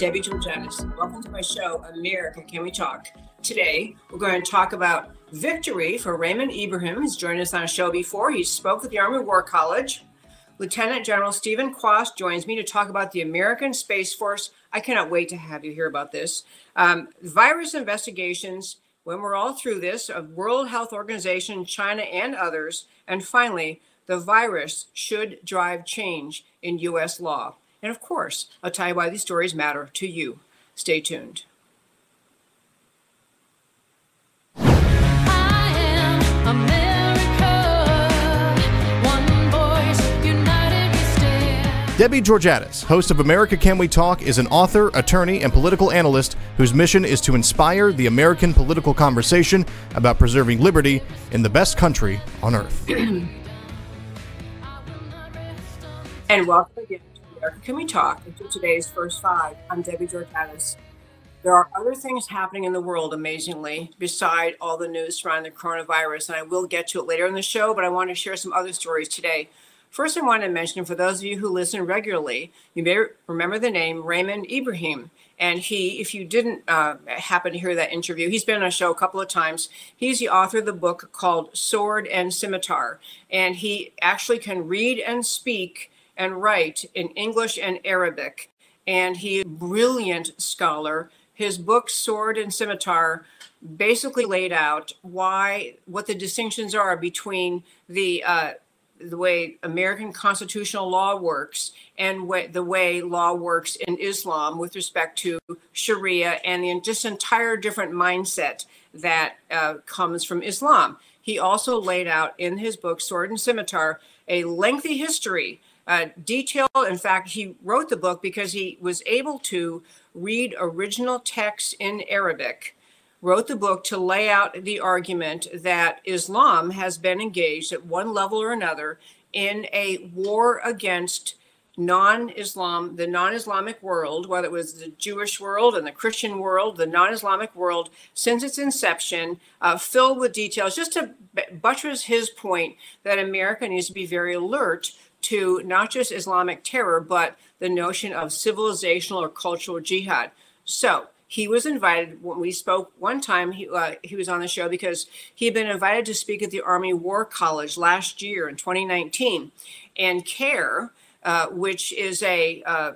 Debbie Georgatos. Welcome to my show, America Can We Talk? Today, we're going to talk about victory for Raymond Ibrahim. He's joined us on a show before. He spoke at the Army War College. Lieutenant General Steven Kwast joins me to talk about the American Space Force. I cannot wait to have you hear about this. Um, virus investigations, when we're all through this, of World Health Organization, China, and others. And finally, the virus should drive change in U.S. law. And of course, I'll tell you why these stories matter to you. Stay tuned. Debbie Georgatos, host of America Can We Talk, is an author, attorney, and political analyst whose mission is to inspire the American political conversation about preserving liberty in the best country on earth. and welcome again America Can We Talk into today's first five. I'm Debbie Georgatos. There are other things happening in the world, amazingly, beside all the news surrounding the coronavirus, and I will get to it later in the show, but I want to share some other stories today. First, I want to mention for those of you who listen regularly, you may remember the name Raymond Ibrahim. And he, if you didn't uh, happen to hear that interview, he's been on a show a couple of times. He's the author of the book called Sword and Scimitar. And he actually can read and speak and write in English and Arabic. And he's a brilliant scholar. His book, Sword and Scimitar, basically laid out why, what the distinctions are between the, uh, the way American constitutional law works and the way law works in Islam with respect to Sharia and the just entire different mindset that uh, comes from Islam. He also laid out in his book, Sword and Scimitar, a lengthy history uh, detailed. In fact, he wrote the book because he was able to read original texts in Arabic, wrote the book to lay out the argument that Islam has been engaged at one level or another in a war against non-Islam, the non-Islamic world, whether it was the Jewish world and the Christian world, the non-Islamic world, since its inception, uh, filled with details, just to buttress his point that America needs to be very alert to not just Islamic terror, but the notion of civilizational or cultural jihad. So he was invited when we spoke one time. He, uh, he was on the show because he had been invited to speak at the Army War College last year in 2019. And CAIR, uh, which is a uh,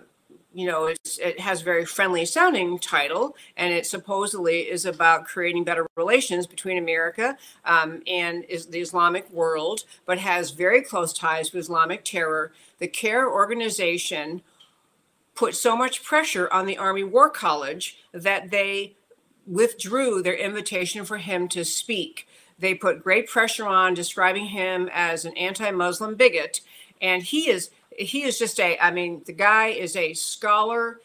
you know, it has a very friendly sounding title, and it supposedly is about creating better relations between America um, and is the Islamic world, but has very close ties with Islamic terror. The CAIR organization put so much pressure on the Army War College that they withdrew their invitation for him to speak. They put great pressure on describing him as an anti Muslim bigot, and he is he is just a i mean the guy is a scholar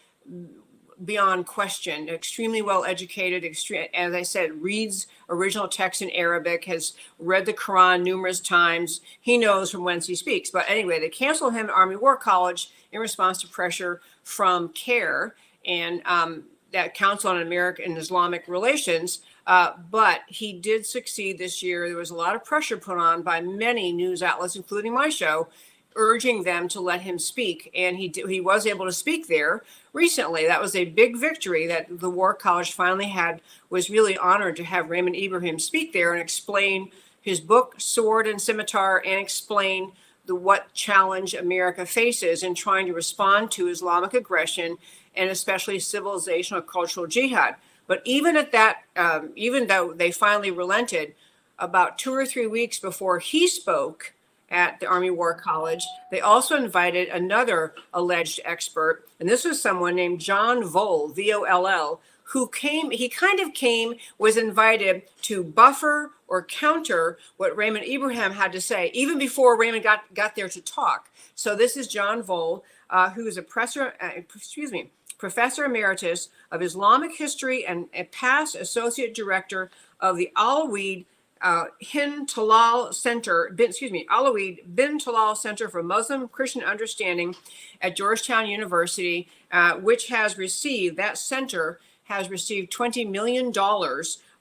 beyond question extremely well educated extreme as i said reads original text in arabic has read the quran numerous times. He knows from whence he speaks. But anyway they canceled him at army war college in response to pressure from CAIR and um, that council on american and islamic relations. Uh, but he did succeed this year. There was a lot of pressure put on by many news outlets including my show urging them to let him speak, and he he was able to speak there recently. That was a big victory that the War College finally had. Was really honored to have Raymond Ibrahim speak there and explain his book Sword and Scimitar and explain the what challenge America faces in trying to respond to Islamic aggression and especially civilizational cultural jihad. But even at that, um, even though they finally relented, about two or three weeks before he spoke, at the Army War College. They also invited another alleged expert, and this was someone named John Voll, V O L L, who came, he kind of came, was invited to buffer or counter what Raymond Ibrahim had to say, even before Raymond got, got there to talk. So this is John Voll, uh, who is a professor, uh, excuse me, professor emeritus of Islamic history and a past associate director of the Alwaleed uh, Hin Talal Center, excuse me, Alwaleed Bin Talal Center for Muslim Christian Understanding at Georgetown University, uh, which has received, that center has received $20 million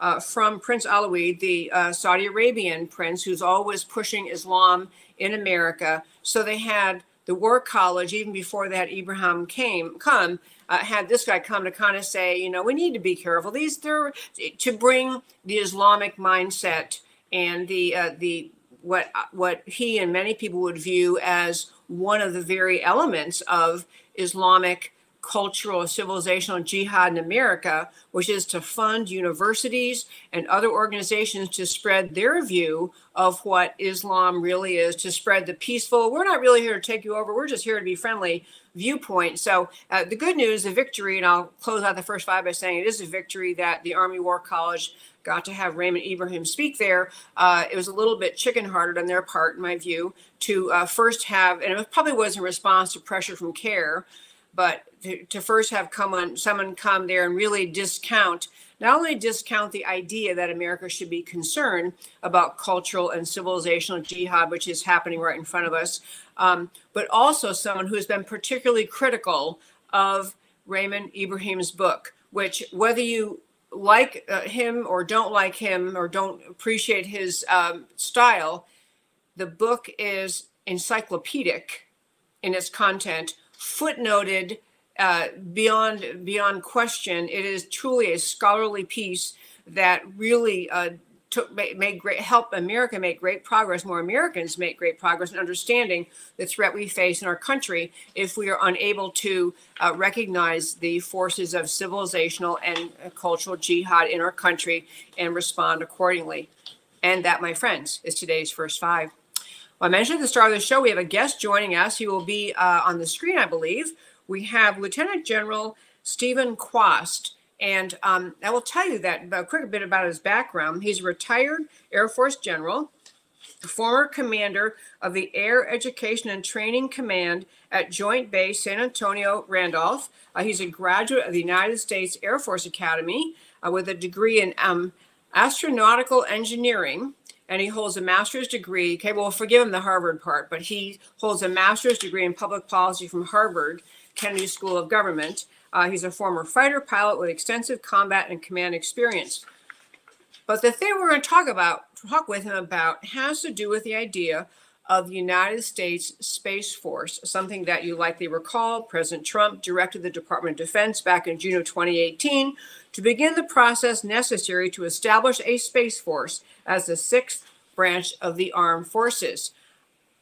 uh, from Prince Alwaleed, the uh, Saudi Arabian prince who's always pushing Islam in America. So they had the War College, even before that Ibrahim came come, uh, had this guy come to kind of say, you know, we need to be careful. These they're to bring the Islamic mindset and the uh, the what what he and many people would view as one of the very elements of Islamic cultural civilizational jihad in America, which is to fund universities and other organizations to spread their view of what Islam really is, to spread the peaceful, we're not really here to take you over, we're just here to be friendly viewpoint. So uh, the good news, the victory, and I'll close out the first five by saying it is a victory that the Army War College got to have Raymond Ibrahim speak there. Uh, it was a little bit chicken-hearted on their part, in my view, to uh, first have, and it probably was in response to pressure from CAIR, but to, to first have come on, someone come there and really discount not only discount the idea that America should be concerned about cultural and civilizational jihad, which is happening right in front of us, um, but also someone who has been particularly critical of Raymond Ibrahim's book, which, whether you like uh, him or don't like him or don't appreciate his um, style, the book is encyclopedic in its content, footnoted uh, beyond beyond question. It is truly a scholarly piece that really uh, took made great help America make great progress. More Americans make great progress in understanding the threat we face in our country if we are unable to uh, recognize the forces of civilizational and cultural jihad in our country and respond accordingly. And that, my friends, is today's first five. Well, I mentioned at the start of the show we have a guest joining us. He will be uh, on the screen, I believe we have Lieutenant General Steven Kwast. And um, I will tell you that a quick bit about his background. He's a retired Air Force general, former commander of the Air Education and Training Command at Joint Base San Antonio Randolph. Uh, he's a graduate of the United States Air Force Academy uh, with a degree in um, astronautical engineering. And he holds a master's degree. Okay, well, forgive him the Harvard part, but he holds a master's degree in public policy from Harvard Kennedy School of Government. Uh, he's a former fighter pilot with extensive combat and command experience. But the thing we're going to talk about, talk with him about, has to do with the idea of the United States Space Force, something that you likely recall President Trump directed the Department of Defense back in June of 2018 to begin the process necessary to establish a Space Force as the sixth branch of the armed forces.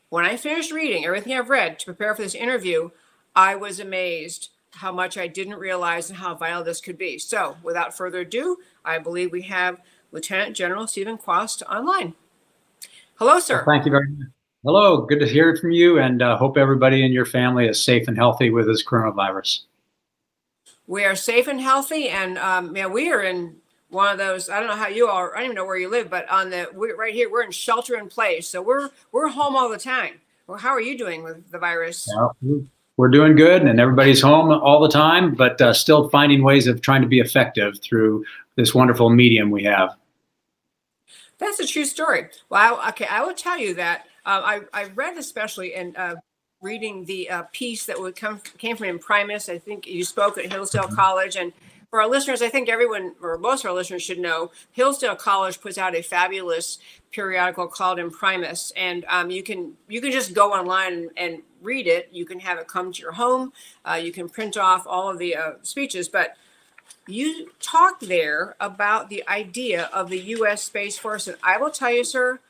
When I finished reading everything I've read to prepare for this interview, I was amazed how much I didn't realize and how vital this could be. So, without further ado, I believe we have Lieutenant General Steven Kwast online. Hello, sir. Well, thank you very much. Hello, good to hear from you, and uh, hope everybody in your family is safe and healthy with this coronavirus. We are safe and healthy, and um, yeah, we are in one of those. I don't know how you are. I don't even know where you live, but on the right here, we're in shelter in place, so we're we're home all the time. Well, how are you doing with the virus? Yeah, we're doing good and everybody's home all the time, but uh, still finding ways of trying to be effective through this wonderful medium we have. That's a true story. Well, I, okay, I will tell you that uh, I, I read especially in uh, reading the uh, piece that would come came from Imprimis. I think you spoke at Hillsdale mm-hmm. College, and for our listeners, I think everyone or most of our listeners should know Hillsdale College puts out a fabulous periodical called Imprimis, and um, you can you can just go online and, and, read it. You can have it come to your home. Uh, you can print off all of the uh, speeches, but you talk there about the idea of the U.S. Space Force, and I will tell you, sir,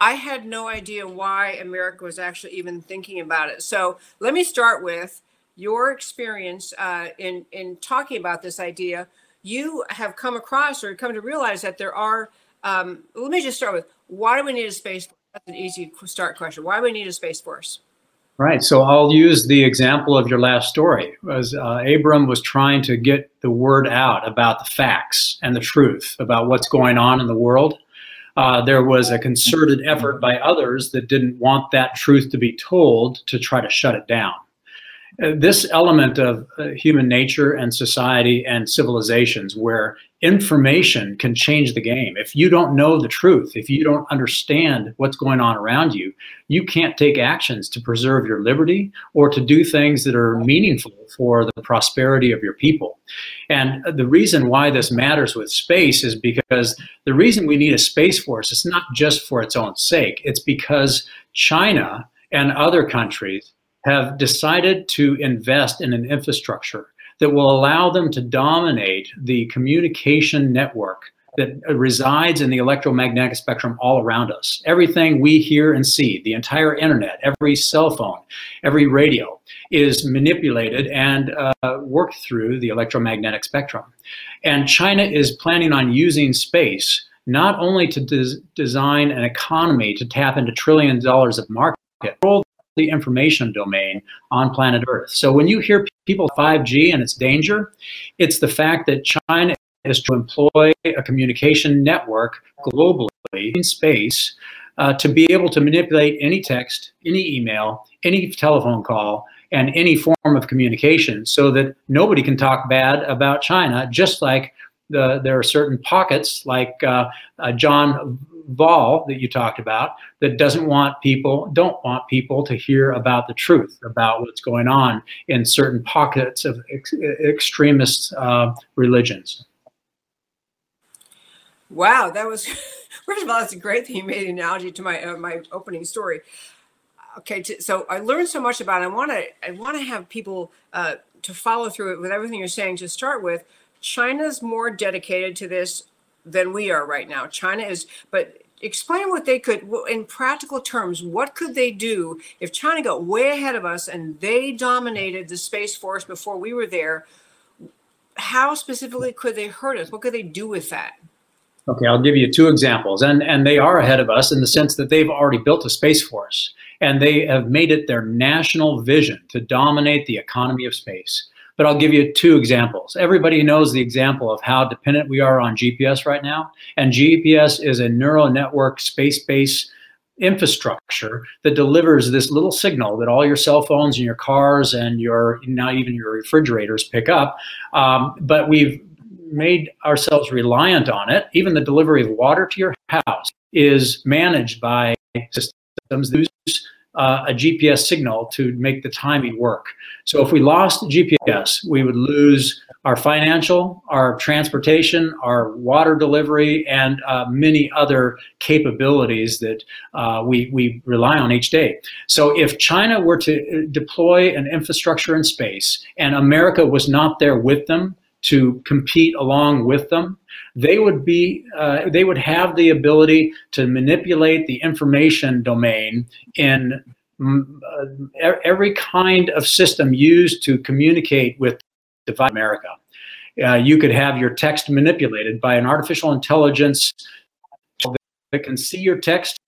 I had no idea why America was actually even thinking about it. So let me start with your experience uh, in in talking about this idea, you have come across or come to realize that there are. Um, let me just start with why do we need a space? That's an easy start question. Why do we need a space force? Right. So I'll use the example of your last story. As uh, Abram was trying to get the word out about the facts and the truth about what's going on in the world, uh, there was a concerted effort by others that didn't want that truth to be told to try to shut it down this element of uh, human nature and society and civilizations where information can change the game. If you don't know the truth, if you don't understand what's going on around you, you can't take actions to preserve your liberty or to do things that are meaningful for the prosperity of your people. And the reason why this matters with space is because the reason we need a space force is not just for its own sake, it's because China and other countries have decided to invest in an infrastructure that will allow them to dominate the communication network that resides in the electromagnetic spectrum all around us. Everything we hear and see, the entire internet, every cell phone, every radio, is manipulated and uh, worked through the electromagnetic spectrum. And China is planning on using space not only to des- design an economy to tap into trillions of dollars of market, the information domain on planet Earth. So when you hear people 5G and its danger, it's the fact that China is to employ a communication network globally in space uh, to be able to manipulate any text, any email, any telephone call, and any form of communication so that nobody can talk bad about China, just like the, there are certain pockets like uh, uh, John Ball that you talked about that doesn't want people, don't want people to hear about the truth about what's going on in certain pockets of ex- extremist uh, religions. Wow, that was first of all, that's a great thing you made an analogy to my uh, my opening story. Okay, to, so I learned so much about. It. I want to I want to have people uh, to follow through it with everything you're saying. To start with, China's more dedicated to this than we are right now. China is, but explain what they could in practical terms what could they do if china got way ahead of us and they dominated the space force before we were there how specifically could they hurt us what could they do with that Okay, I'll give you two examples. And, and they are ahead of us in the sense that they've already built a Space Force and they have made it their national vision to dominate the economy of space. But I'll give you two examples. Everybody knows the example of how dependent we are on GPS right now. And GPS is a neural network space based infrastructure that delivers this little signal that all your cell phones and your cars and your now even your refrigerators pick up. Um, but we've made ourselves reliant on it. Even the delivery of water to your house is managed by systems that use uh, a GPS signal to make the timing work. So if we lost GPS, we would lose our financial, our transportation, our water delivery, and uh, many other capabilities that uh, we, we rely on each day. So if China were to uh, deploy an infrastructure in space and America was not there with them, to compete along with them, they would be uh, they would have the ability to manipulate the information domain in mm, uh, every kind of system used to communicate with divide America. Uh, you could have your text manipulated by an artificial intelligence that can see your text,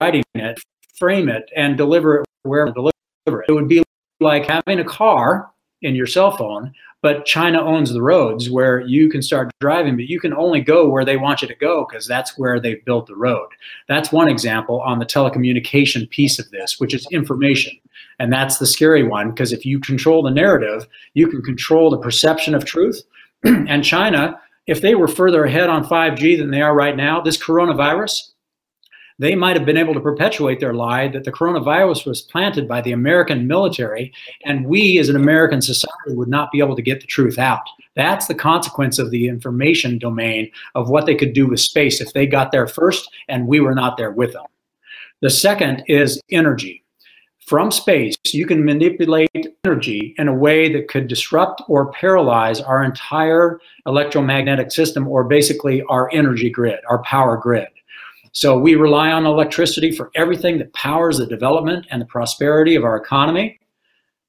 writing it, frame it, and deliver it wherever deliver it. It would be like having a car in your cell phone but China owns the roads where you can start driving, but you can only go where they want you to go because that's where they've built the road. That's one example on the telecommunication piece of this, which is information. And that's the scary one because if you control the narrative, you can control the perception of truth. and China, if they were further ahead on 5G than they are right now, this coronavirus, they might have been able to perpetuate their lie that the coronavirus was planted by the American military, and we as an American society would not be able to get the truth out. That's the consequence of the information domain of what they could do with space if they got there first and we were not there with them. The second is energy. From space, you can manipulate energy in a way that could disrupt or paralyze our entire electromagnetic system, or basically our energy grid, our power grid. So we rely on electricity for everything that powers the development and the prosperity of our economy.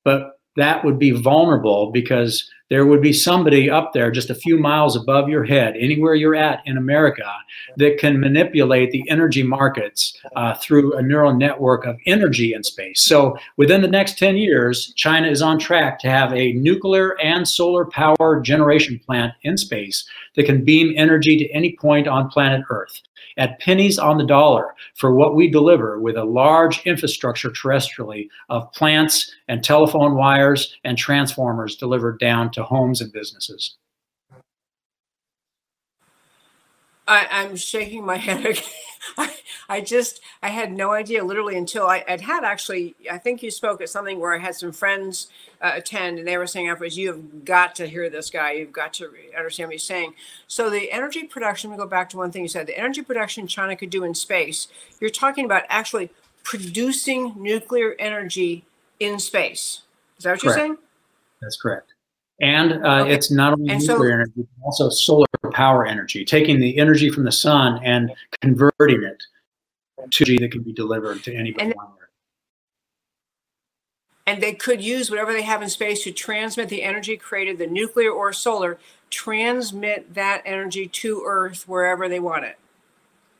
But that would be vulnerable because there would be somebody up there just a few miles above your head, anywhere you're at in America, that can manipulate the energy markets uh, through a neural network of energy in space. So within the next 10 years, China is on track to have a nuclear and solar power generation plant in space that can beam energy to any point on planet Earth at pennies on the dollar for what we deliver with a large infrastructure terrestrially of plants and telephone wires and transformers delivered down to homes and businesses. I, am shaking my head. I, I just I had no idea literally until I had had actually I think you spoke at something where I had some friends uh, attend and they were saying afterwards you have got to hear this guy you've got to understand what he's saying. So the energy production we go back to one thing you said the energy production China could do in space. You're talking about actually producing nuclear energy in space. Is that what Correct. you're saying? That's correct. And uh, Okay. it's not only And so- nuclear energy, but also solar power energy, taking the energy from the sun and converting it to energy that can be delivered to anybody. And- on Earth. And they could use whatever they have in space to transmit the energy created, the nuclear or solar, transmit that energy to Earth wherever they want it.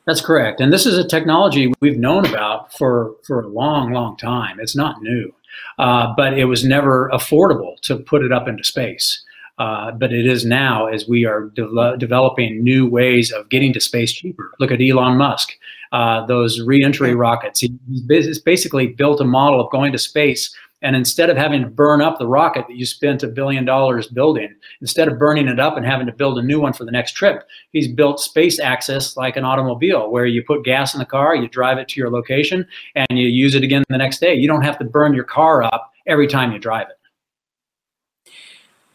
That's correct. And this is a technology we've known about for, for a long, long time. It's not new, uh, but it was never affordable to put it up into space. Uh, but it is now as we are de- developing new ways of getting to space cheaper. Look at Elon Musk, uh, those reentry rockets. He, he's basically built a model of going to space. And instead of having to burn up the rocket that you spent a billion dollars building, instead of burning it up and having to build a new one for the next trip, he's built space access like an automobile where you put gas in the car, you drive it to your location, and you use it again the next day. You don't have to burn your car up every time you drive it.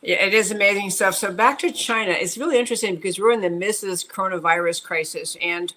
Yeah, it is amazing stuff. So back to China, it's really interesting because we're in the midst of this coronavirus crisis, and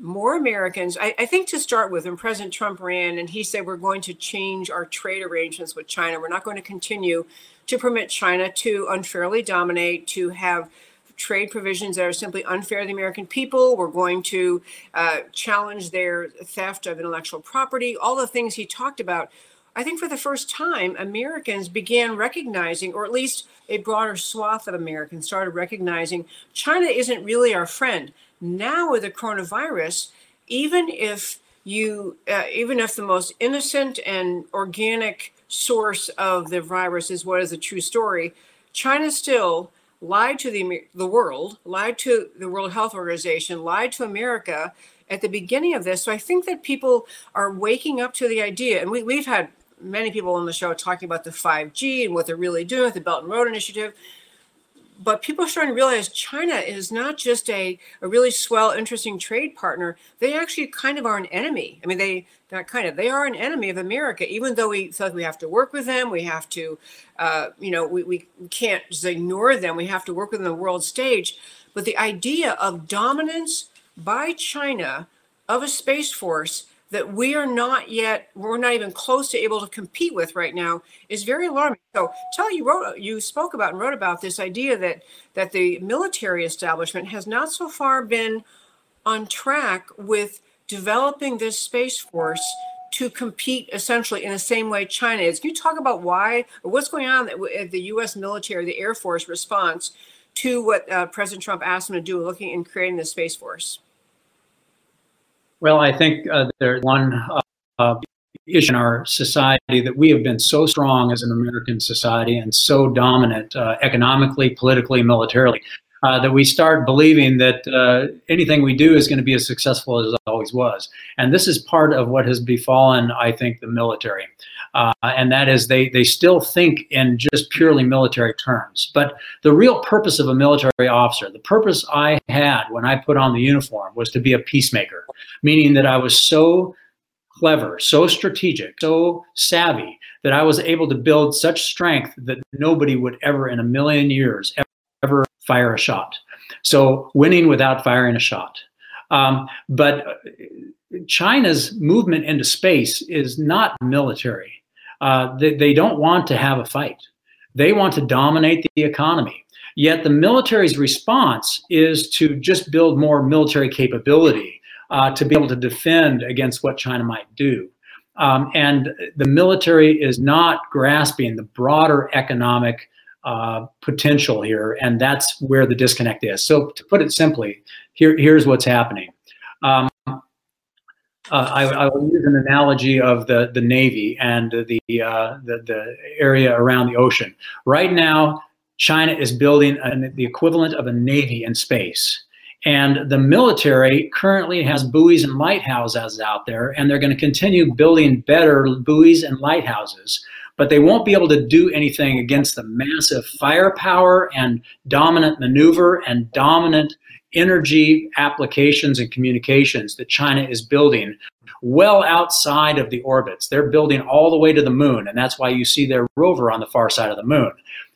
more Americans. I, I think to start with, when President Trump ran and he said we're going to change our trade arrangements with China, we're not going to continue to permit China to unfairly dominate, to have trade provisions that are simply unfair to the American people. We're going to uh, challenge their theft of intellectual property, all the things he talked about. I think for the first time, Americans began recognizing, or at least a broader swath of Americans started recognizing, China isn't really our friend. Now with the coronavirus, even if you, uh, even if the most innocent and organic source of the virus is what is a true story, China still lied to the the world, lied to the World Health Organization, lied to America at the beginning of this. So I think that people are waking up to the idea, and we, we've had many people on the show talking about the 5G and what they're really doing with the Belt and Road Initiative. But people are starting to realize China is not just a, a really swell, interesting trade partner. They actually kind of are an enemy. I mean, they not kind of they are an enemy of America. Even though we feel like we have to work with them, we have to, uh, you know, we, we can't just ignore them. We have to work with them on the world stage. But the idea of dominance by China of a space force that we are not yet, we're not even close to able to compete with right now is very alarming. So, tell you wrote, you spoke about and wrote about this idea that that the military establishment has not so far been on track with developing this space force to compete essentially in the same way China is. Can you talk about why or what's going on at the U.S. military, the Air Force response to what uh, President Trump asked them to do, looking in creating the space force? Well, I think uh, there's one uh, issue in our society that we have been so strong as an American society and so dominant uh, economically, politically, militarily. Uh, that we start believing that uh, anything we do is going to be as successful as it always was. And this is part of what has befallen, I think, the military. Uh, and that is they, they still think in just purely military terms. But the real purpose of a military officer, the purpose I had when I put on the uniform was to be a peacemaker, meaning that I was so clever, so strategic, so savvy that I was able to build such strength that nobody would ever in a million years ever, ever fire a shot. So winning without firing a shot. Um, but China's movement into space is not military. Uh, they, they don't want to have a fight. They want to dominate the economy. Yet the military's response is to just build more military capability uh, to be able to defend against what China might do. Um, and the military is not grasping the broader economic uh, potential here, and that's where the disconnect is. So, to put it simply, here, here's what's happening. Um, uh, I, I, will use an analogy of the, the Navy and the, uh, the, the area around the ocean. Right now, China is building an, the equivalent of a Navy in space. And the military currently has buoys and lighthouses out there, and they're going to continue building better buoys and lighthouses. But they won't be able to do anything against the massive firepower and dominant maneuver and dominant energy applications and communications that China is building well outside of the orbits. They're building all the way to the moon, and that's why you see their rover on the far side of the moon.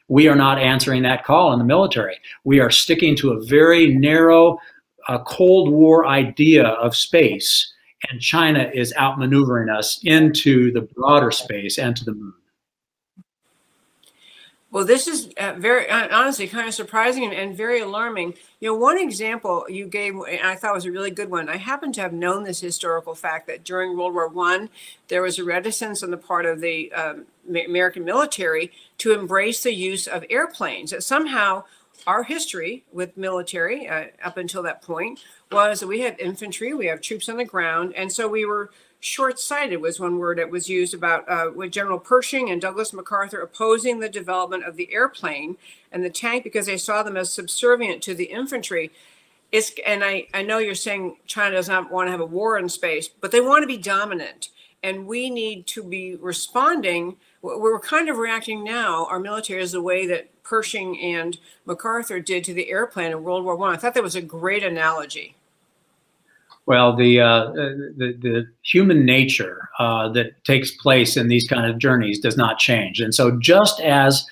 We are not answering that call in the military. We are sticking to a very narrow uh, Cold War idea of space and China is outmaneuvering us into the broader space and to the moon. Well, this is uh, very honestly kind of surprising and, and, very alarming. You know, one example you gave, I thought was a really good one. I happen to have known this historical fact that during World War One, there was a reticence on the part of the um, American military to embrace the use of airplanes. That somehow our history with military uh, up until that point was that we had infantry, we have troops on the ground, and so we were short-sighted was one word that was used about uh, with General Pershing and Douglas MacArthur opposing the development of the airplane and the tank because they saw them as subservient to the infantry. It's, and I, I know you're saying China does not want to have a war in space, but they want to be dominant. And we need to be responding. We're kind of reacting now, our military, is the way that Pershing and MacArthur did to the airplane in World War One. I. I thought that was a great analogy. Well, the uh, the, the human nature uh, that takes place in these kind of journeys does not change, and so just as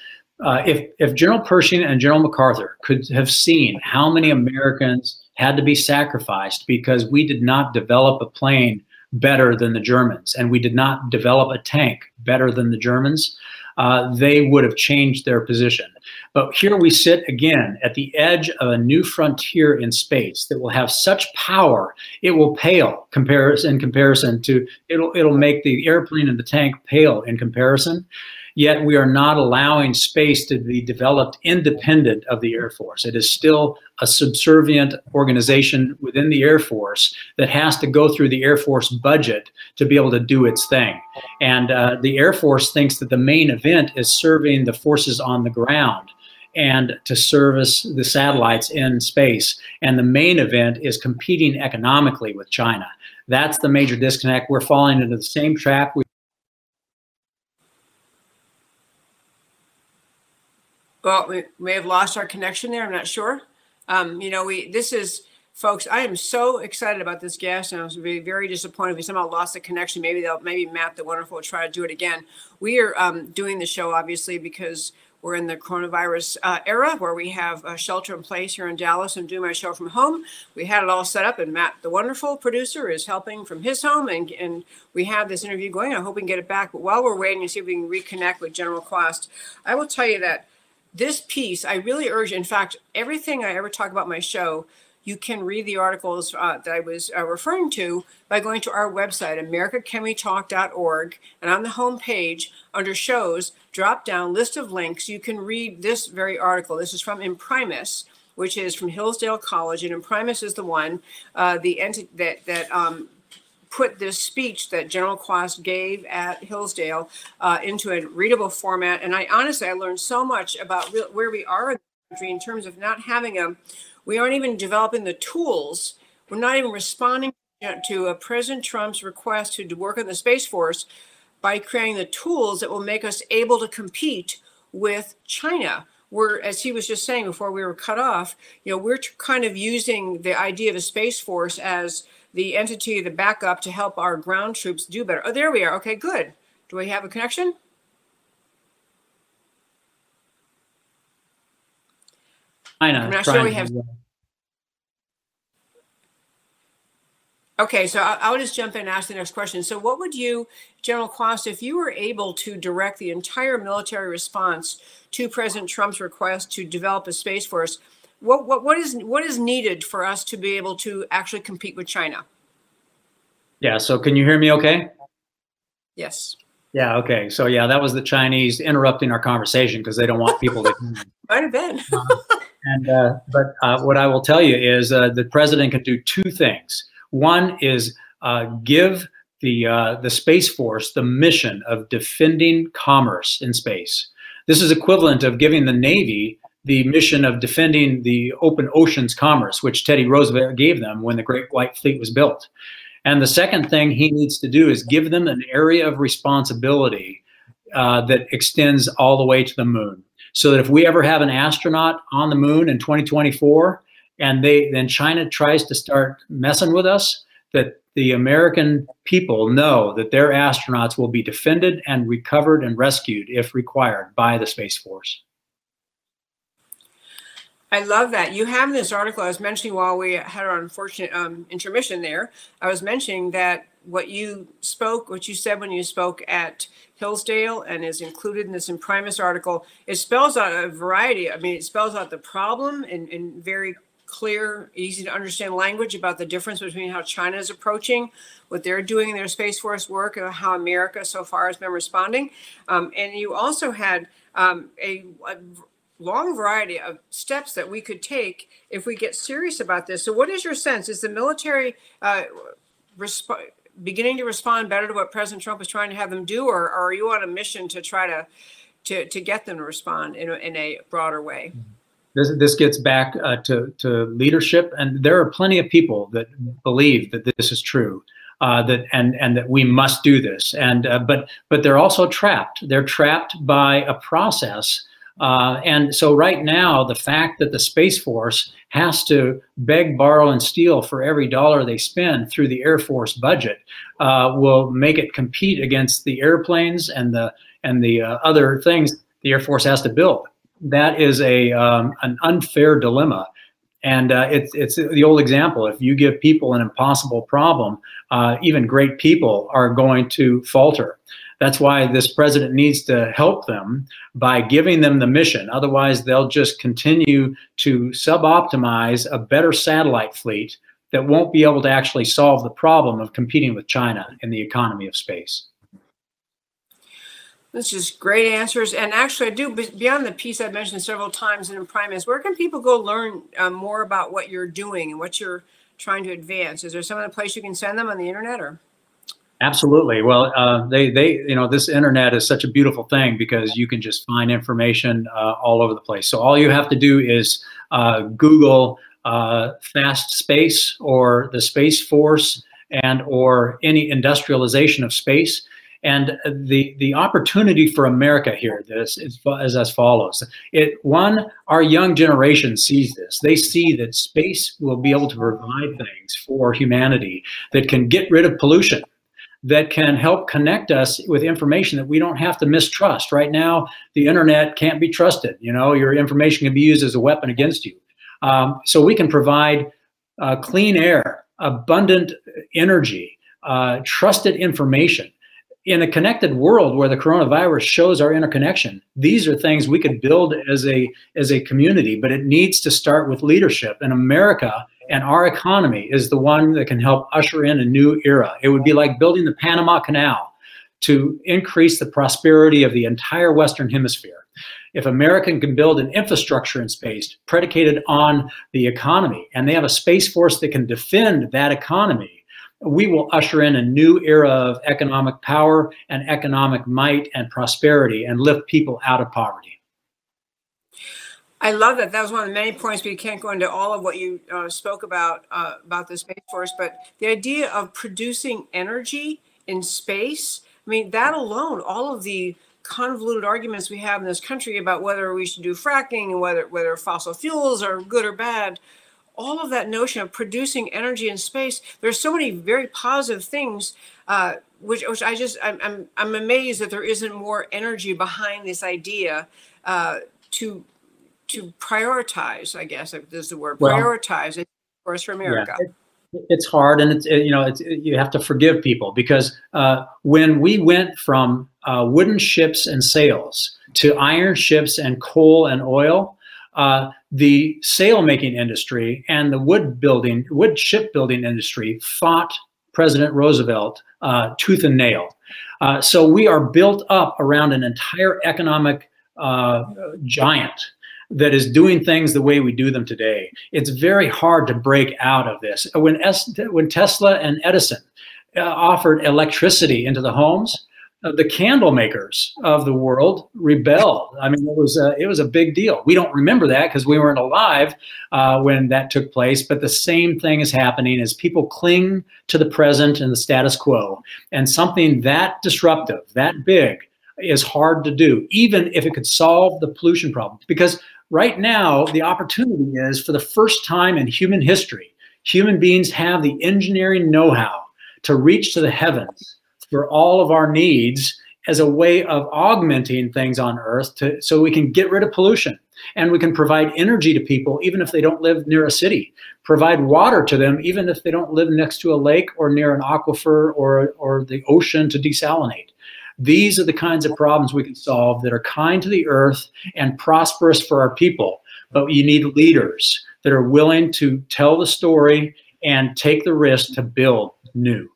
uh, if if General Pershing and General MacArthur could have seen how many Americans had to be sacrificed because we did not develop a plane better than the Germans, and we did not develop a tank better than the Germans, uh, they would have changed their position. But here we sit again at the edge of a new frontier in space that will have such power it will pale in comparison to it'll it'll make the airplane and the tank pale in comparison. Yet we are not allowing space to be developed independent of the Air Force. It is still a subservient organization within the Air Force that has to go through the Air Force budget to be able to do its thing. And uh, the Air Force thinks that the main event is serving the forces on the ground and to service the satellites in space. And the main event is competing economically with China. That's the major disconnect. We're falling into the same trap. We- well, we may have lost our connection there. I'm not sure. Um, you know, we this is folks. I am so excited about this guest, and I was very, very disappointed if we somehow lost the connection. Maybe they'll maybe Matt the Wonderful will try to do it again. We are um, doing the show obviously because we're in the coronavirus uh, era where we have a shelter in place here in Dallas and do my show from home. We had it all set up, and Matt, the wonderful producer, is helping from his home, and, and we have this interview going. I hope we can get it back. But while we're waiting to see if we can reconnect with General Kwast, I will tell you that this piece, I really urge, in fact, everything I ever talk about my show, you can read the articles uh, that I was uh, referring to by going to our website, americacanwetalk.org. And on the home page, under shows, drop down list of links. You can read this very article. This is from Imprimis, which is from Hillsdale College. And Imprimis is the one, uh, the entity that, that um, put this speech that General Kwast gave at Hillsdale uh, into a readable format. And I honestly, I learned so much about re- where we are in the country in terms of not having a we aren't even developing the tools. We're not even responding to President Trump's request to work on the Space Force by creating the tools that will make us able to compete with China. We're, as he was just saying before we were cut off, you know, we're kind of using the idea of a Space Force as the entity, the backup to help our ground troops do better. Oh, there we are. Okay, good. Do we have a connection? China. I'm not sure we have. Okay, so I'll just jump in and ask the next question. So, what would you, General Kwast, if you were able to direct the entire military response to President Trump's request to develop a space force, what what what is what is needed for us to be able to actually compete with China? Yeah. So, can you hear me? Okay. Yes. Yeah. Okay. So, yeah, that was the Chinese interrupting our conversation because they don't want people to. Might have been. And uh, but uh, what I will tell you is uh, the president can do two things. One is uh, give the uh, the space force the mission of defending commerce in space. This is equivalent of giving the Navy the mission of defending the open oceans commerce, which Teddy Roosevelt gave them when the Great White Fleet was built. And the second thing he needs to do is give them an area of responsibility uh, that extends all the way to the moon so that if we ever have an astronaut on the moon in 2024 and they then China tries to start messing with us, that the American people know that their astronauts will be defended and recovered and rescued if required by the Space Force. I love that. You have this article I was mentioning while we had our unfortunate um, intermission there. I was mentioning that what you spoke, what you said when you spoke at Hillsdale and is included in this Imprimis article, it spells out a variety. I mean, it spells out the problem in, in very clear, easy to understand language about the difference between how China is approaching what they're doing in their Space Force work and how America so far has been responding. Um, and you also had um, a, a long variety of steps that we could take if we get serious about this. So, what is your sense? Is the military uh, resp- beginning to respond better to what President Trump is trying to have them do, or, or are you on a mission to try to to, to get them to respond in a, in a broader way? This, this gets back uh, to, to leadership, and there are plenty of people that believe that this is true. Uh, that and and that we must do this, and uh, but but they're also trapped. They're trapped by a process uh, and so, right now, the fact that the Space Force has to beg, borrow, and steal for every dollar they spend through the Air Force budget uh, will make it compete against the airplanes and the and the uh, other things the Air Force has to build. That is a um, an unfair dilemma. And uh, it's it's the old example. If you give people an impossible problem, uh, even great people are going to falter. That's why this president needs to help them by giving them the mission. Otherwise, they'll just continue to sub-optimize a better satellite fleet that won't be able to actually solve the problem of competing with China in the economy of space. This is great answers. And actually, I do, beyond the piece I've mentioned several times in Imprimis, where can people go learn um, more about what you're doing and what you're trying to advance? Is there some other place you can send them on the internet or? Absolutely. Well, uh, they they you know this internet is such a beautiful thing because you can just find information uh, all over the place. So all you have to do is uh, Google uh, fast space or the Space Force and or any industrialization of space. And the the opportunity for America here this is, is as follows. It one our young generation sees this. They see that space will be able to provide things for humanity that can get rid of pollution that can help connect us with information that we don't have to mistrust. Right now, the internet can't be trusted. You know, your information can be used as a weapon against you. Um, so we can provide uh, clean air, abundant energy, uh, trusted information. In a connected world where the coronavirus shows our interconnection, these are things we could build as a as a community, but it needs to start with leadership. And America and our economy is the one that can help usher in a new era. It would be like building the Panama Canal to increase the prosperity of the entire Western Hemisphere. If America can build an infrastructure in space predicated on the economy, and they have a space force that can defend that economy, we will usher in a new era of economic power and economic might and prosperity and lift people out of poverty. I love that. That was one of the many points. We can't go into all of what you uh, spoke about uh, about the space force, but the idea of producing energy in space. I mean, that alone, all of the convoluted arguments we have in this country about whether we should do fracking and whether whether fossil fuels are good or bad. All of that notion of producing energy in space. There's so many very positive things, uh, which which I just I'm, I'm I'm amazed that there isn't more energy behind this idea uh, to to prioritize, I guess is the word, well, prioritize it us for America. Yeah, it, it's hard, and it's it, you know it's it, you have to forgive people because uh, when we went from uh, wooden ships and sails to iron ships and coal and oil, uh, the sail making industry and the wood building wood shipbuilding industry fought President Roosevelt uh, tooth and nail. Uh, so we are built up around an entire economic uh, giant that is doing things the way we do them today. It's very hard to break out of this. When, es- when Tesla and Edison uh, offered electricity into the homes, uh, the candle makers of the world rebelled. I mean, it was a, it was a big deal. We don't remember that because we weren't alive uh, when that took place. But the same thing is happening as people cling to the present and the status quo, and something that disruptive, that big, is hard to do, even if it could solve the pollution problem. Because Right now, the opportunity is for the first time in human history, human beings have the engineering know how to reach to the heavens for all of our needs as a way of augmenting things on earth to, so we can get rid of pollution And we can provide energy to people even if they don't live near a city, provide water to them even if they don't live next to a lake or near an aquifer or, or the ocean to desalinate. These are the kinds of problems we can solve that are kind to the earth and prosperous for our people. But you need leaders that are willing to tell the story and take the risk to build new.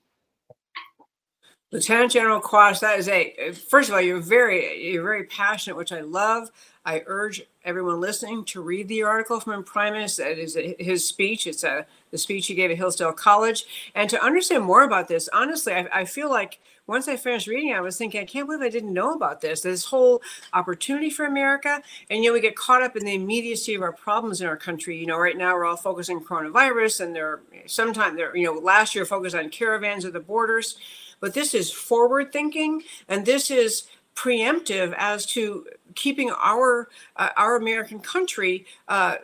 Lieutenant General Kwast, that is a first of all, you're very you're very passionate, which I love. I urge everyone listening to read the article from Imprimis. That is his speech. It's a the speech he gave at Hillsdale College, and to understand more about this. Honestly, I, I feel like once I finished reading, I was thinking, I can't believe I didn't know about this. This whole opportunity for America, and know, we get caught up in the immediacy of our problems in our country. You know, right now we're all focusing on coronavirus, and there sometimes there, you know, last year focused on caravans at the borders, but this is forward thinking, and this is preemptive as to keeping our uh, our American country uh,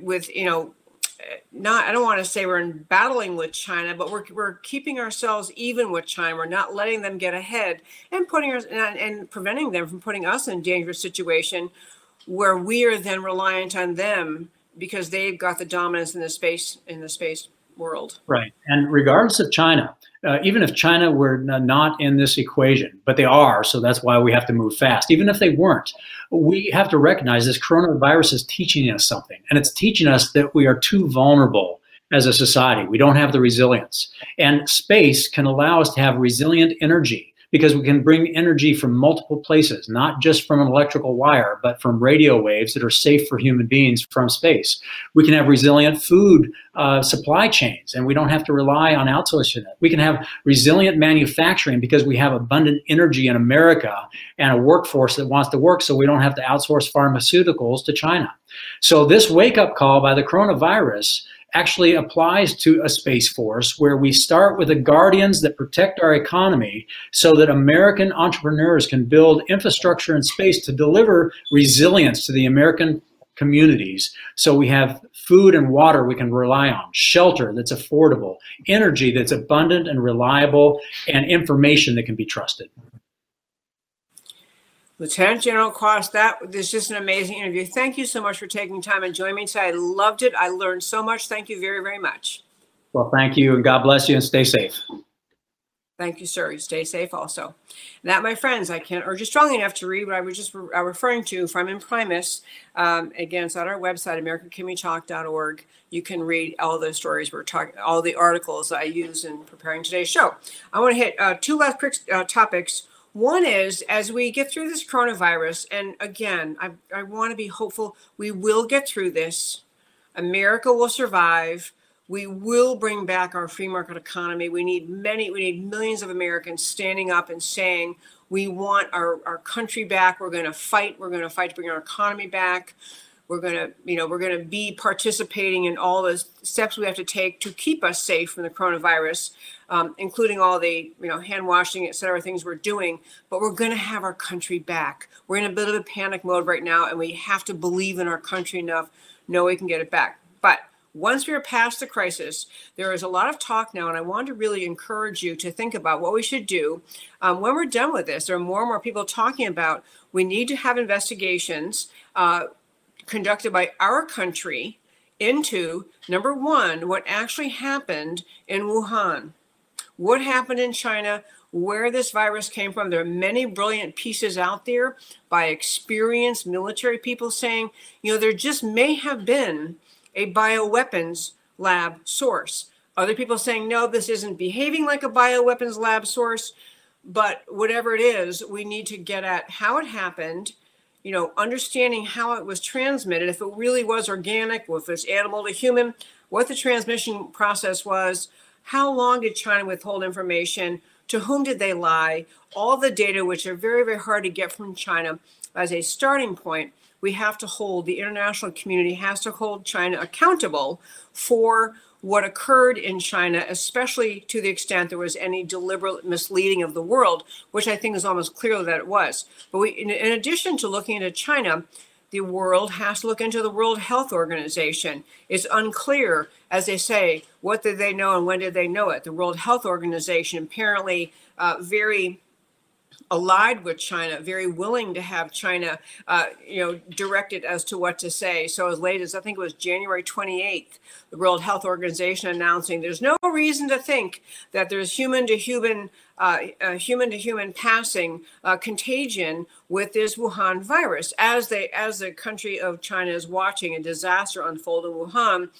with you know not I don't want to say we're in battling with China, but we're we're keeping ourselves even with China. We're not letting them get ahead and putting us and, and preventing them from putting us in a dangerous situation where we are then reliant on them because they've got the dominance in the space in the space world. Right. And regardless of China, uh, even if China were not in this equation, but they are, so that's why we have to move fast. Even if they weren't, we have to recognize this coronavirus is teaching us something, and it's teaching us that we are too vulnerable as a society. We don't have the resilience, and space can allow us to have resilient energy because we can bring energy from multiple places, not just from an electrical wire, but from radio waves that are safe for human beings from space. We can have resilient food uh, supply chains, and we don't have to rely on outsourcing it. We can have resilient manufacturing because we have abundant energy in America and a workforce that wants to work, so we don't have to outsource pharmaceuticals to China. So this wake up call by the coronavirus actually applies to a space force where we start with the guardians that protect our economy so that American entrepreneurs can build infrastructure in space to deliver resilience to the American communities. So we have food and water we can rely on, shelter that's affordable, energy that's abundant and reliable, and information that can be trusted. Lieutenant General Kwast, that is just an amazing interview. Thank you so much for taking time and joining me today. I loved it. I learned so much. Thank you very, very much. Well, thank you, and God bless you, and stay safe. Thank you, sir. You stay safe also. And that, my friends, I can't urge you strongly enough to read what I was just re- uh, referring to from Imprimis. Um, again, it's on our website, americacanwetalk.org. You can read all those stories we're talking, all the articles I use in preparing today's show. I want to hit uh, two last quick uh, topics one is as we get through this coronavirus, and again, I, I want to be hopeful we will get through this. America will survive. We will bring back our free market economy. We need many, we need millions of Americans standing up and saying, we want our, our country back. We're going to fight. We're going to fight to bring our economy back. We're going to, you know, we're going to be participating in all the steps we have to take to keep us safe from the coronavirus, um, including all the, you know, hand washing, et cetera, things we're doing. But we're going to have our country back. We're in a bit of a panic mode right now, and we have to believe in our country enough, know we can get it back. But once we're past the crisis, there is a lot of talk now, and I want to really encourage you to think about what we should do um, when we're done with this. There are more and more people talking about we need to have investigations. Uh, conducted by our country into number one, what actually happened in Wuhan, what happened in China, where this virus came from. There are many brilliant pieces out there by experienced military people saying, you know, there just may have been a bioweapons lab source. Other people saying, no, this isn't behaving like a bioweapons lab source. But whatever it is, we need to get at how it happened you know, understanding how it was transmitted, if it really was organic, if it's animal to human, what the transmission process was, how long did China withhold information, to whom did they lie, all the data which are very, very hard to get from China as a starting point. We have to hold, the international community has to hold China accountable for what occurred in China, especially to the extent there was any deliberate misleading of the world, which I think is almost clear that it was. But we, in, in addition to looking into China, the world has to look into the World Health Organization. It's unclear, as they say, what did they know and when did they know it. The World Health Organization apparently uh, very allied with China, very willing to have China, uh, you know, directed as to what to say. So as late as I think it was January 28th, the World Health Organization announcing there's no reason to think that there's human to human, human to human passing uh, contagion with this Wuhan virus. As they, as the country of China is watching a disaster unfold in Wuhan,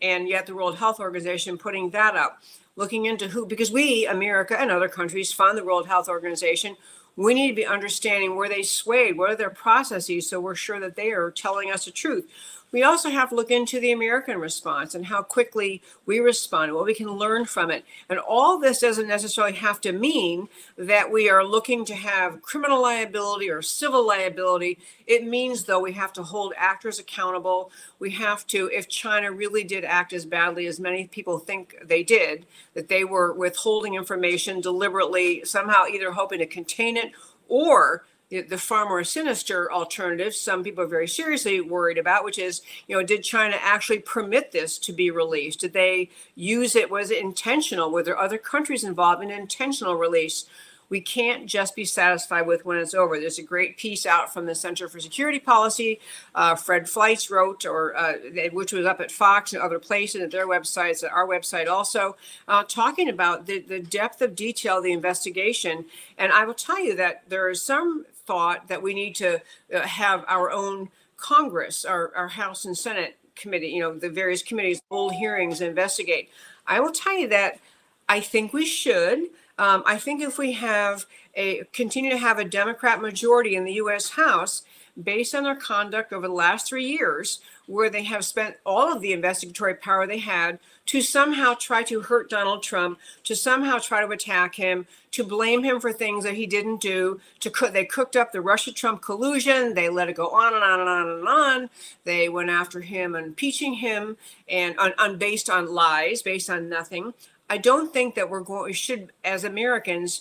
and yet the World Health Organization putting that up looking into who, because we, America and other countries, fund the World Health Organization. We need to be understanding where they swayed, what are their processes, so we're sure that they are telling us the truth. We also have to look into the American response and how quickly we respond, what we can learn from it. And all this doesn't necessarily have to mean that we are looking to have criminal liability or civil liability. It means, though, we have to hold actors accountable. We have to, if China really did act as badly as many people think they did, that they were withholding information deliberately, somehow either hoping to contain it or the far more sinister alternative some people are very seriously worried about which is you know did china actually permit this to be released did they use it was it intentional were there other countries involved in intentional release we can't just be satisfied with when it's over. There's a great piece out from the Center for Security Policy. Uh, Fred Fleitz wrote, or uh, which was up at Fox and other places at their websites, at our website also, uh, talking about the, the depth of detail of the investigation. And I will tell you that there are some thought that we need to uh, have our own Congress, our, our House and Senate committee, you know, the various committees hold hearings and investigate. I will tell you that I think we should. Um, I think if we have a continue to have a Democrat majority in the U.S. House, based on their conduct over the last three years, where they have spent all of the investigatory power they had to somehow try to hurt Donald Trump, to somehow try to attack him, to blame him for things that he didn't do. To cook, they cooked up the Russia-Trump collusion. They let it go on and on and on and on. They went after him, and impeaching him, and on, on based on lies, based on nothing. I don't think that we're going. We should, as Americans,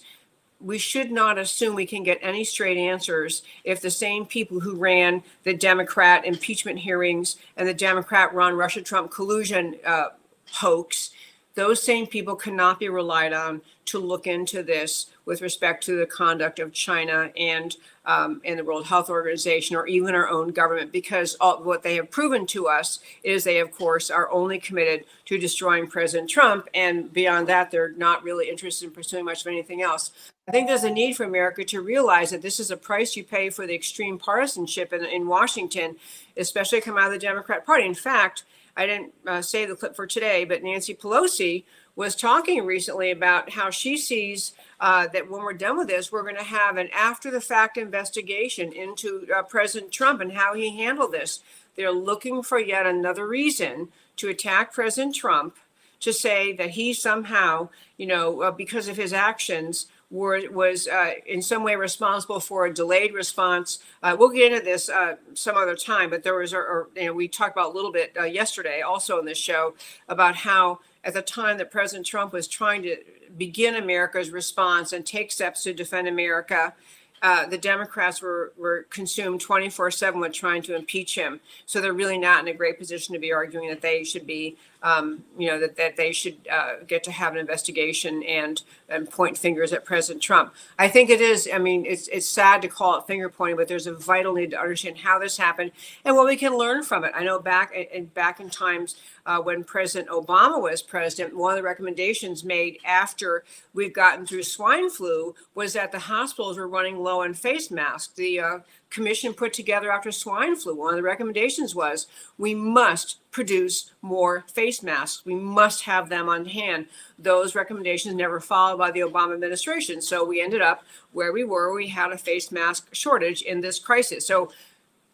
we should not assume we can get any straight answers if the same people who ran the Democrat impeachment hearings and the Democrat run Russia Trump collusion uh, hoax, those same people cannot be relied on to look into this with respect to the conduct of China and um, and the World Health Organization or even our own government, because all, what they have proven to us is they, of course, are only committed to destroying President Trump, and beyond that, they're not really interested in pursuing much of anything else. I think there's a need for America to realize that this is a price you pay for the extreme partisanship in, in Washington, especially come out of the Democrat Party. In fact, I didn't uh, say the clip for today, but Nancy Pelosi was talking recently about how she sees uh, that when we're done with this, we're going to have an after the fact investigation into uh, President Trump and how he handled this. They're looking for yet another reason to attack President Trump to say that he somehow, you know, uh, because of his actions, were, was uh, in some way responsible for a delayed response. Uh, we'll get into this uh, some other time, but there was, or, you know, we talked about a little bit uh, yesterday also in this show about how at the time that President Trump was trying to begin America's response and take steps to defend America, uh, the Democrats were, were consumed 24 7 with trying to impeach him. So they're really not in a great position to be arguing that they should be, um, you know, that, that they should uh, get to have an investigation and, and point fingers at President Trump. I think it is, I mean, it's, it's sad to call it finger pointing, but there's a vital need to understand how this happened and what we can learn from it. I know back, back in times uh, when President Obama was president, one of the recommendations made after we've gotten through swine flu was that the hospitals were running low on face masks. The uh, commission put together after swine flu, one of the recommendations was we must produce more face masks. We must have them on hand. Those recommendations never followed by the Obama administration. So we ended up where we were. We had a face mask shortage in this crisis. So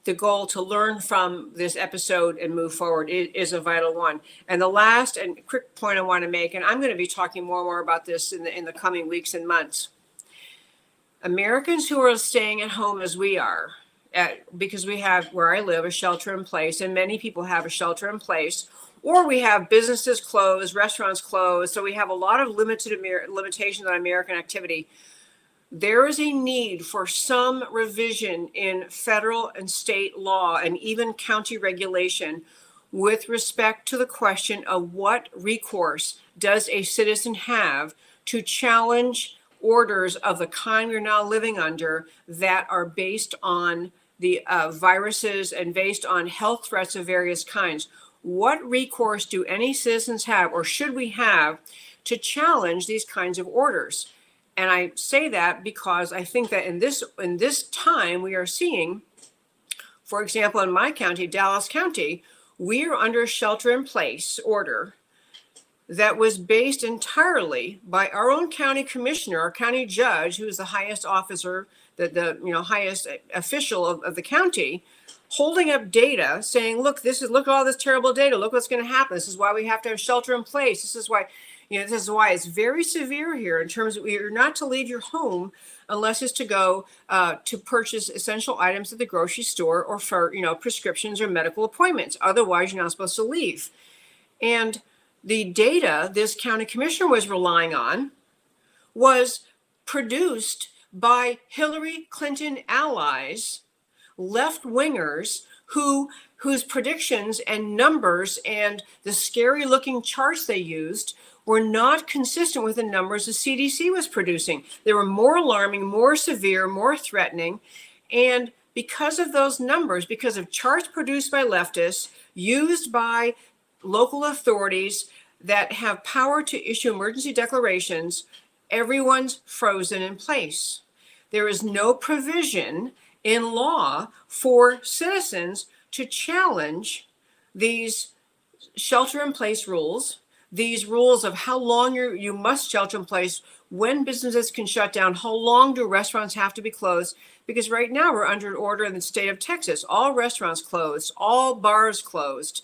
the goal to learn from this episode and move forward is, a vital one. And the last and quick point I want to make, and I'm going to be talking more and more about this in the in the coming weeks and months. Americans who are staying at home as we are, at, because we have where I live a shelter in place, and many people have a shelter in place, or we have businesses closed, restaurants closed, so we have a lot of limited limitations on American activity there is a need for some revision in federal and state law and even county regulation with respect to the question of what recourse does a citizen have to challenge orders of the kind we're now living under that are based on the uh, viruses and based on health threats of various kinds. What recourse do any citizens have, or should we have, to challenge these kinds of orders? And I say that because I think that in this in this time we are seeing, for example, in my county, Dallas County, we are under a shelter in place order that was based entirely by our own county commissioner, our county judge, who is the highest officer, the, the you know highest official of, of the county, holding up data saying, look, this is look at all this terrible data. Look what's going to happen. This is why we have to have shelter in place. This is why, you know, this is why it's very severe here in terms of you're not to leave your home unless it's to go uh, to purchase essential items at the grocery store or for you know prescriptions or medical appointments. Otherwise, you're not supposed to leave. And the data this county commissioner was relying on was produced by Hillary Clinton allies, left wingers who whose predictions and numbers and the scary looking charts they used were not consistent with the numbers the CDC was producing. They were more alarming, more severe, more threatening. And because of those numbers, because of charts produced by leftists, used by local authorities that have power to issue emergency declarations, everyone's frozen in place. There is no provision in law for citizens to challenge these shelter in place rules, these rules of how long you you must shelter in place, when businesses can shut down, how long do restaurants have to be closed? Because right now we're under an order in the state of Texas, all restaurants closed, all bars closed.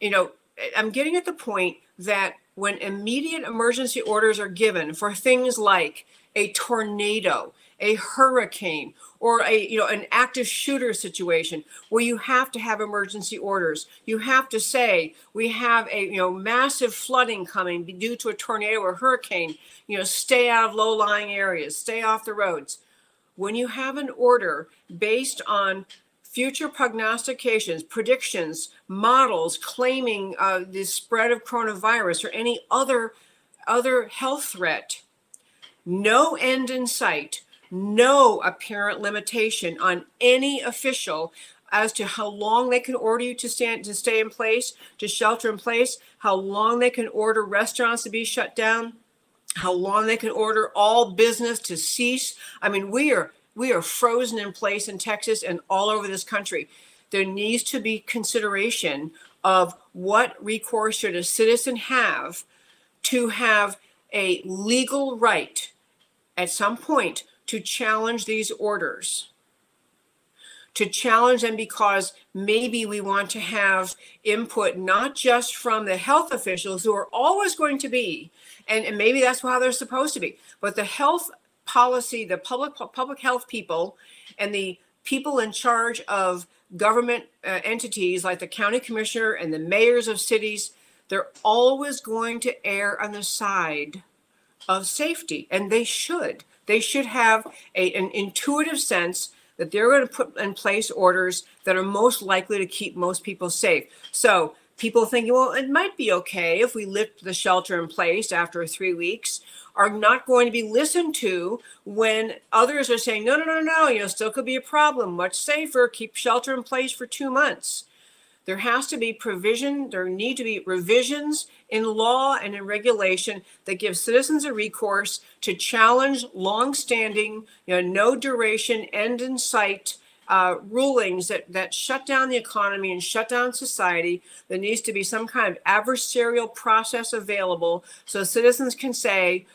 You know, I'm getting at the point that when immediate emergency orders are given for things like a tornado, a hurricane, or a you know an active shooter situation where you have to have emergency orders, you have to say we have a you know massive flooding coming due to a tornado or hurricane. You know, stay out of low-lying areas, stay off the roads. When you have an order based on future prognostications, predictions, models claiming uh, the spread of coronavirus or any other other health threat. No end in sight, no apparent limitation on any official as to how long they can order you to stand to stay in place, to shelter in place, how long they can order restaurants to be shut down, how long they can order all business to cease. I mean, we are we are frozen in place in Texas and all over this country. There needs to be consideration of what recourse should a citizen have to have a legal right at some point to challenge these orders to challenge them because maybe we want to have input not just from the health officials who are always going to be and, and maybe that's how they're supposed to be but the health policy, the public public health people, and the people in charge of government uh, entities like the county commissioner and the mayors of cities, they're always going to err on the side of safety, and they should. They should have a, an intuitive sense that they're going to put in place orders that are most likely to keep most people safe. So people thinking, well, it might be okay if we lift the shelter in place after three weeks are not going to be listened to when others are saying, no, no, no, no, you know, still could be a problem, much safer, keep shelter in place for two months. There has to be provision, there need to be revisions in law and in regulation that gives citizens a recourse to challenge longstanding, you know, no duration, end in sight uh, rulings that, that shut down the economy and shut down society. There needs to be some kind of adversarial process available so citizens can say,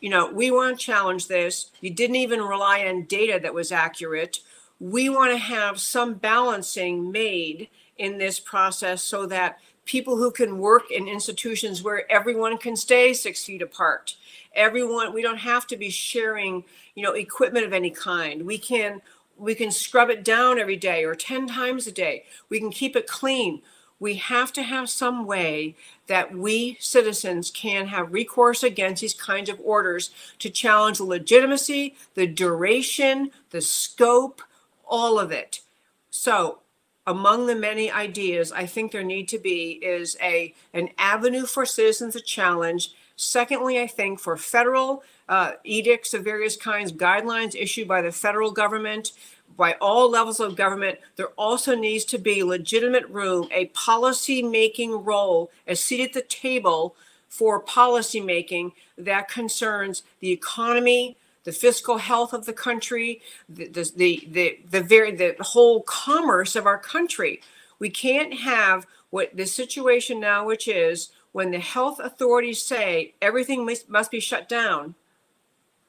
you know, we want to challenge this. You didn't even rely on data that was accurate. We want to have some balancing made in this process so that people who can work in institutions where everyone can stay six feet apart, everyone, we don't have to be sharing, you know, equipment of any kind. We can we can scrub it down every day or 10 times a day. We can keep it clean we have to have some way that we citizens can have recourse against these kinds of orders to challenge the legitimacy, the duration, the scope, all of it. So, among the many ideas I think there need to be is a an avenue for citizens to challenge. Secondly, I think for federal uh, edicts of various kinds, guidelines issued by the federal government, by all levels of government, there also needs to be legitimate room, a policy making role, a seat at the table for policy making that concerns the economy, the fiscal health of the country, the the the the, the very the whole commerce of our country. We can't have what the situation now, which is when the health authorities say everything must, must be shut down,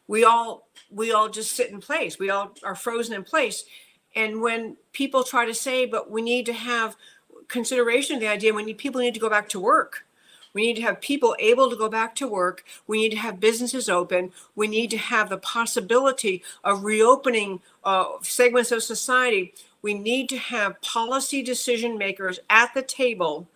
we all we all just sit in place. We all are frozen in place. And when people try to say, but we need to have consideration of the idea, need people need to go back to work. We need to have people able to go back to work. We need to have businesses open. We need to have the possibility of reopening uh, segments of society. We need to have policy decision makers at the table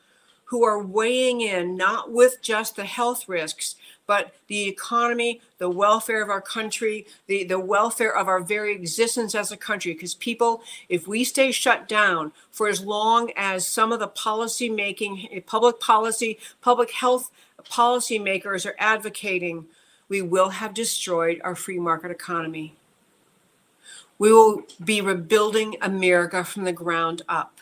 who are weighing in not with just the health risks, but the economy, the welfare of our country, the, the welfare of our very existence as a country. Because people, if we stay shut down for as long as some of the policy making, eh, public policy, public health policy makers are advocating, we will have destroyed our free market economy. We will be rebuilding America from the ground up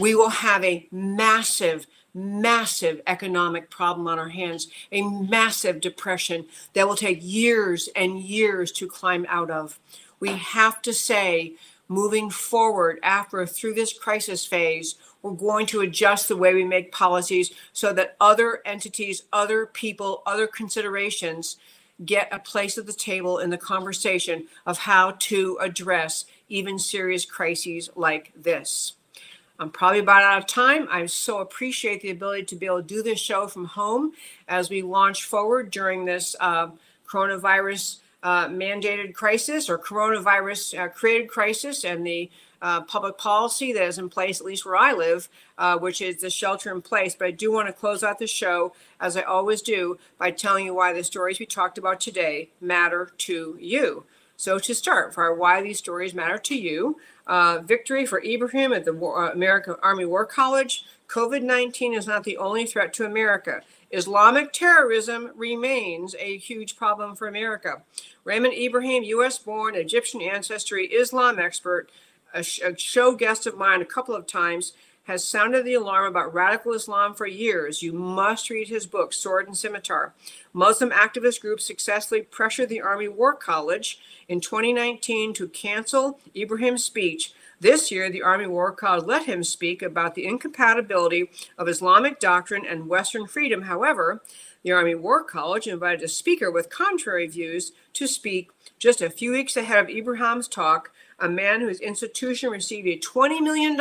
we will have a massive, massive economic problem on our hands, a massive depression that will take years and years to climb out of. We have to say, moving forward after through this crisis phase, we're going to adjust the way we make policies so that other entities, other people, other considerations get a place at the table in the conversation of how to address even serious crises like this. I'm probably about out of time. I so appreciate the ability to be able to do this show from home as we launch forward during this uh, coronavirus uh, mandated crisis or coronavirus uh, created crisis and the uh, public policy that is in place, at least where I live, uh, which is the shelter in place. But I do want to close out the show, as I always do, by telling you why the stories we talked about today matter to you. So, to start, for why these stories matter to you, uh, victory for Ibrahim at the War, uh, American Army War College. COVID 19 is not the only threat to America. Islamic terrorism remains a huge problem for America. Raymond Ibrahim, U.S. born, Egyptian ancestry, Islam expert, a show guest of mine a couple of times, has sounded the alarm about radical Islam for years. You must read his book, Sword and Scimitar. Muslim activist groups successfully pressured the Army War College in 2019 to cancel Ibrahim's speech. This year, the Army War College let him speak about the incompatibility of Islamic doctrine and Western freedom. However, the Army War College invited a speaker with contrary views to speak just a few weeks ahead of Ibrahim's talk, a man whose institution received a $20 million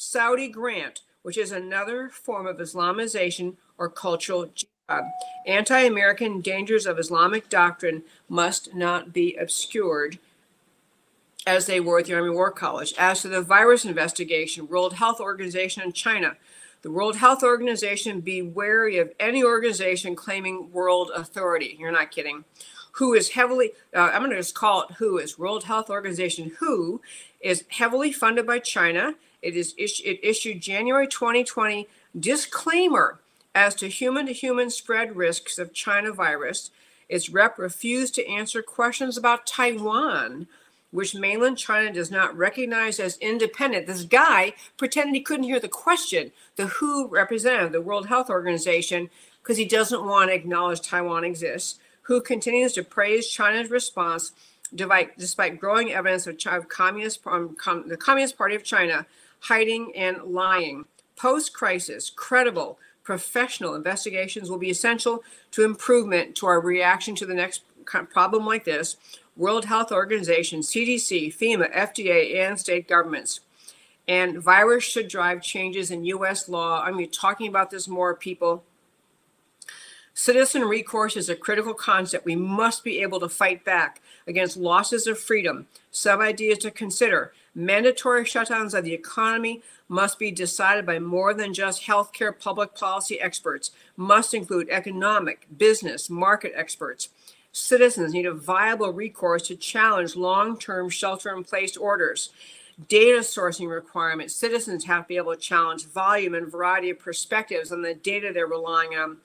Saudi grant, which is another form of Islamization or cultural uh, Anti American dangers of Islamic doctrine must not be obscured as they were at the Army War College. As to the virus investigation, World Health Organization in China, the World Health Organization be wary of any organization claiming world authority. You're not kidding. Who is heavily, uh, I'm going to just call it WHO is World Health Organization. WHO is heavily funded by China. It is it issued January 2020 disclaimer as to human to human spread risks of China virus, its rep refused to answer questions about Taiwan, which mainland China does not recognize as independent. This guy pretended he couldn't hear the question. The WHO representative, the World Health Organization, because he doesn't want to acknowledge Taiwan exists, who continues to praise China's response despite, growing evidence of, China, communist, um, com, the Communist Party of China hiding and lying. Post crisis, credible, professional investigations will be essential to improvement to our reaction to the next problem like this. World Health Organization, CDC, FEMA, FDA, and state governments. And virus should drive changes in U.S. law. I'm mean, talking about this more, people. Citizen recourse is a critical concept. We must be able to fight back against losses of freedom. Some ideas to consider mandatory shutdowns of the economy, must be decided by more than just healthcare public policy experts, must include economic, business, market experts. Citizens need a viable recourse to challenge long term shelter in place orders. Data sourcing requirements. Citizens have to be able to challenge volume and variety of perspectives on the data they're relying on.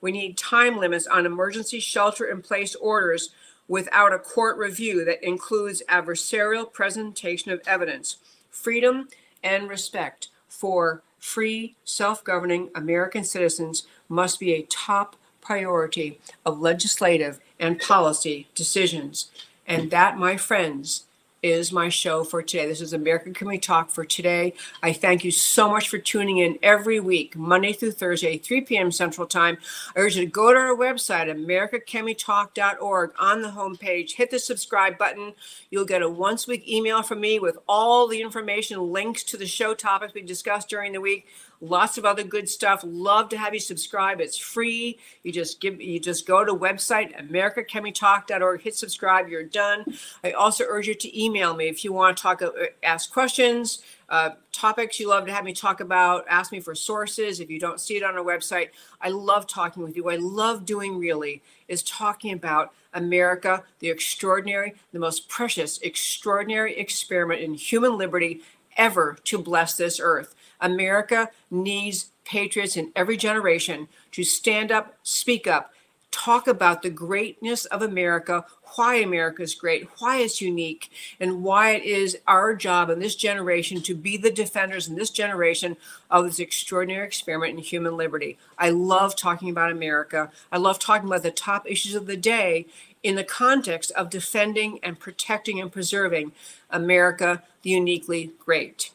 We need time limits on emergency shelter in place orders without a court review that includes adversarial presentation of evidence, freedom, and respect for free, self governing American citizens must be a top priority of legislative and policy decisions. And that, my friends, is my show for today. This is America Can We Talk for today. I thank you so much for tuning in every week, Monday through Thursday, 3 p.m. Central Time. I urge you to go to our website, americacanwetalk.org, on the homepage, hit the subscribe button. You'll get a once week email from me with all the information, links to the show topics we discussed during the week lots of other good stuff love to have you subscribe it's free you just give you just go to website americacanwetalk.org hit subscribe you're done i also urge you to email me if you want to talk uh, ask questions uh, topics you love to have me talk about ask me for sources if you don't see it on our website. I love talking with you. What i love doing really is talking about america the extraordinary the most precious extraordinary experiment in human liberty ever to bless this earth. America needs patriots in every generation to stand up, speak up, talk about the greatness of America, why America is great, why it's unique, and why it is our job in this generation to be the defenders in this generation of this extraordinary experiment in human liberty. I love talking about America. I love talking about the top issues of the day in the context of defending and protecting and preserving America, the uniquely great.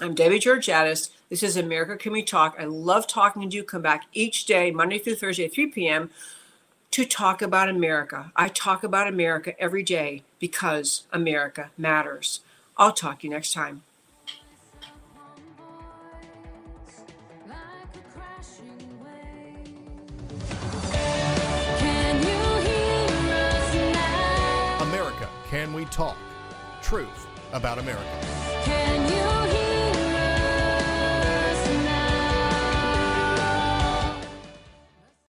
I'm Debbie Georgatos. This is America Can We Talk. I love talking to you. Come back each day, Monday through Thursday, 3 p.m., to talk about America. I talk about America every day because America matters. I'll talk to you next time. America Can We Talk? Truth about America.